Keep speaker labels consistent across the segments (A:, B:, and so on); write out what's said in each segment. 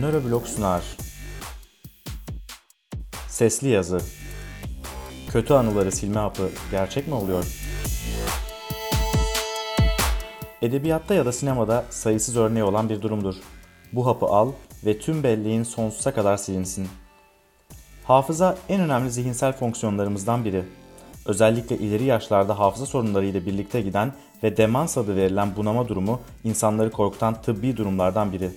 A: Nöroblog sunar. Sesli yazı. Kötü anıları silme hapı gerçek mi oluyor? Edebiyatta ya da sinemada sayısız örneği olan bir durumdur. Bu hapı al ve tüm belleğin sonsuza kadar silinsin. Hafıza en önemli zihinsel fonksiyonlarımızdan biri. Özellikle ileri yaşlarda hafıza sorunlarıyla birlikte giden ve demans adı verilen bunama durumu insanları korkutan tıbbi durumlardan biri.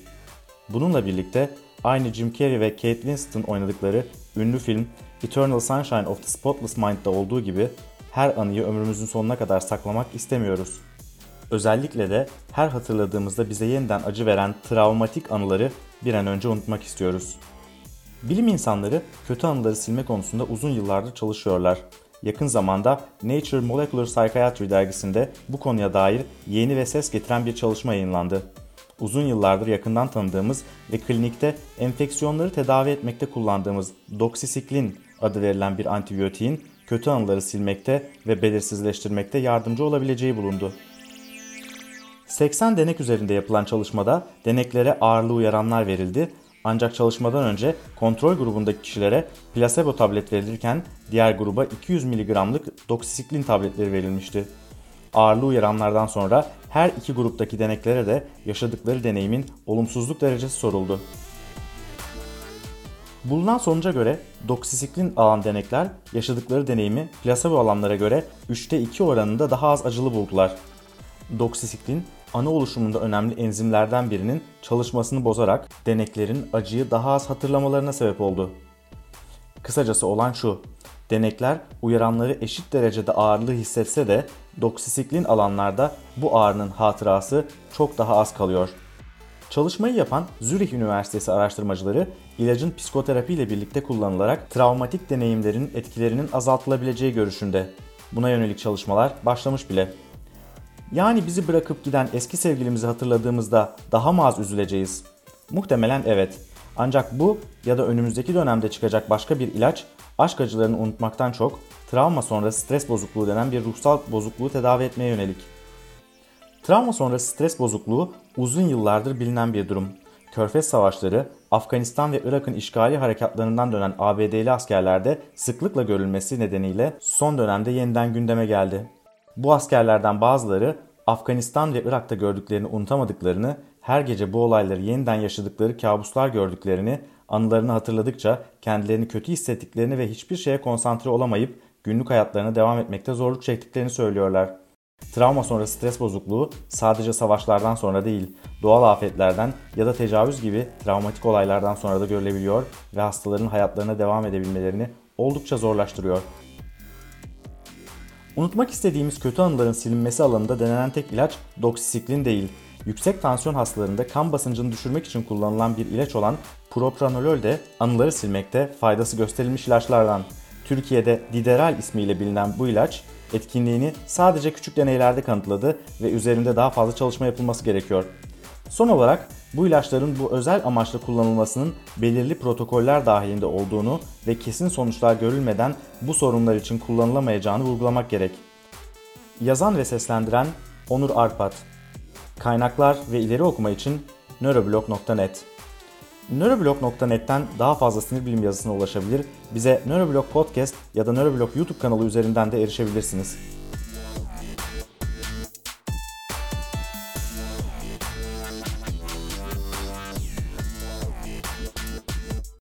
A: Bununla birlikte aynı Jim Carrey ve Kate Winslet'ın oynadıkları ünlü film Eternal Sunshine of the Spotless Mind'da olduğu gibi her anıyı ömrümüzün sonuna kadar saklamak istemiyoruz. Özellikle de her hatırladığımızda bize yeniden acı veren travmatik anıları bir an önce unutmak istiyoruz. Bilim insanları kötü anıları silme konusunda uzun yıllardır çalışıyorlar. Yakın zamanda Nature Molecular Psychiatry dergisinde bu konuya dair yeni ve ses getiren bir çalışma yayınlandı. Uzun yıllardır yakından tanıdığımız ve klinikte enfeksiyonları tedavi etmekte kullandığımız doksisiklin adı verilen bir antibiyotiğin kötü anıları silmekte ve belirsizleştirmekte yardımcı olabileceği bulundu. 80 denek üzerinde yapılan çalışmada deneklere ağırlığı uyaranlar verildi ancak çalışmadan önce kontrol grubundaki kişilere plasebo tablet verilirken diğer gruba 200 mg'lık doksisiklin tabletleri verilmişti. Ağırlığı uyaranlardan sonra her iki gruptaki deneklere de yaşadıkları deneyimin olumsuzluk derecesi soruldu. Bulunan sonuca göre doksisiklin alan denekler yaşadıkları deneyimi plasebo alanlara göre 3'te 2 oranında daha az acılı buldular. Doksisiklin ana oluşumunda önemli enzimlerden birinin çalışmasını bozarak deneklerin acıyı daha az hatırlamalarına sebep oldu. Kısacası olan şu, denekler uyaranları eşit derecede ağırlığı hissetse de doksisiklin alanlarda bu ağrının hatırası çok daha az kalıyor. Çalışmayı yapan Zürich Üniversitesi araştırmacıları ilacın psikoterapi ile birlikte kullanılarak travmatik deneyimlerin etkilerinin azaltılabileceği görüşünde. Buna yönelik çalışmalar başlamış bile. Yani bizi bırakıp giden eski sevgilimizi hatırladığımızda daha mı az üzüleceğiz? Muhtemelen evet. Ancak bu ya da önümüzdeki dönemde çıkacak başka bir ilaç aşk acılarını unutmaktan çok travma sonrası stres bozukluğu denen bir ruhsal bozukluğu tedavi etmeye yönelik. Travma sonrası stres bozukluğu uzun yıllardır bilinen bir durum. Körfez savaşları, Afganistan ve Irak'ın işgali harekatlarından dönen ABD'li askerlerde sıklıkla görülmesi nedeniyle son dönemde yeniden gündeme geldi. Bu askerlerden bazıları Afganistan ve Irak'ta gördüklerini unutamadıklarını, her gece bu olayları yeniden yaşadıkları kabuslar gördüklerini, anılarını hatırladıkça kendilerini kötü hissettiklerini ve hiçbir şeye konsantre olamayıp günlük hayatlarına devam etmekte zorluk çektiklerini söylüyorlar. Travma sonrası stres bozukluğu sadece savaşlardan sonra değil, doğal afetlerden ya da tecavüz gibi travmatik olaylardan sonra da görülebiliyor ve hastaların hayatlarına devam edebilmelerini oldukça zorlaştırıyor. Unutmak istediğimiz kötü anıların silinmesi alanında denenen tek ilaç doksisiklin değil. Yüksek tansiyon hastalarında kan basıncını düşürmek için kullanılan bir ilaç olan propranolol de anıları silmekte faydası gösterilmiş ilaçlardan. Türkiye'de Dideral ismiyle bilinen bu ilaç etkinliğini sadece küçük deneylerde kanıtladı ve üzerinde daha fazla çalışma yapılması gerekiyor. Son olarak bu ilaçların bu özel amaçla kullanılmasının belirli protokoller dahilinde olduğunu ve kesin sonuçlar görülmeden bu sorunlar için kullanılamayacağını vurgulamak gerek. Yazan ve seslendiren Onur Arpat Kaynaklar ve ileri okuma için nöroblog.net Nöroblog.net'ten daha fazla sinir bilim yazısına ulaşabilir, bize Nöroblog Podcast ya da Nöroblog YouTube kanalı üzerinden de erişebilirsiniz.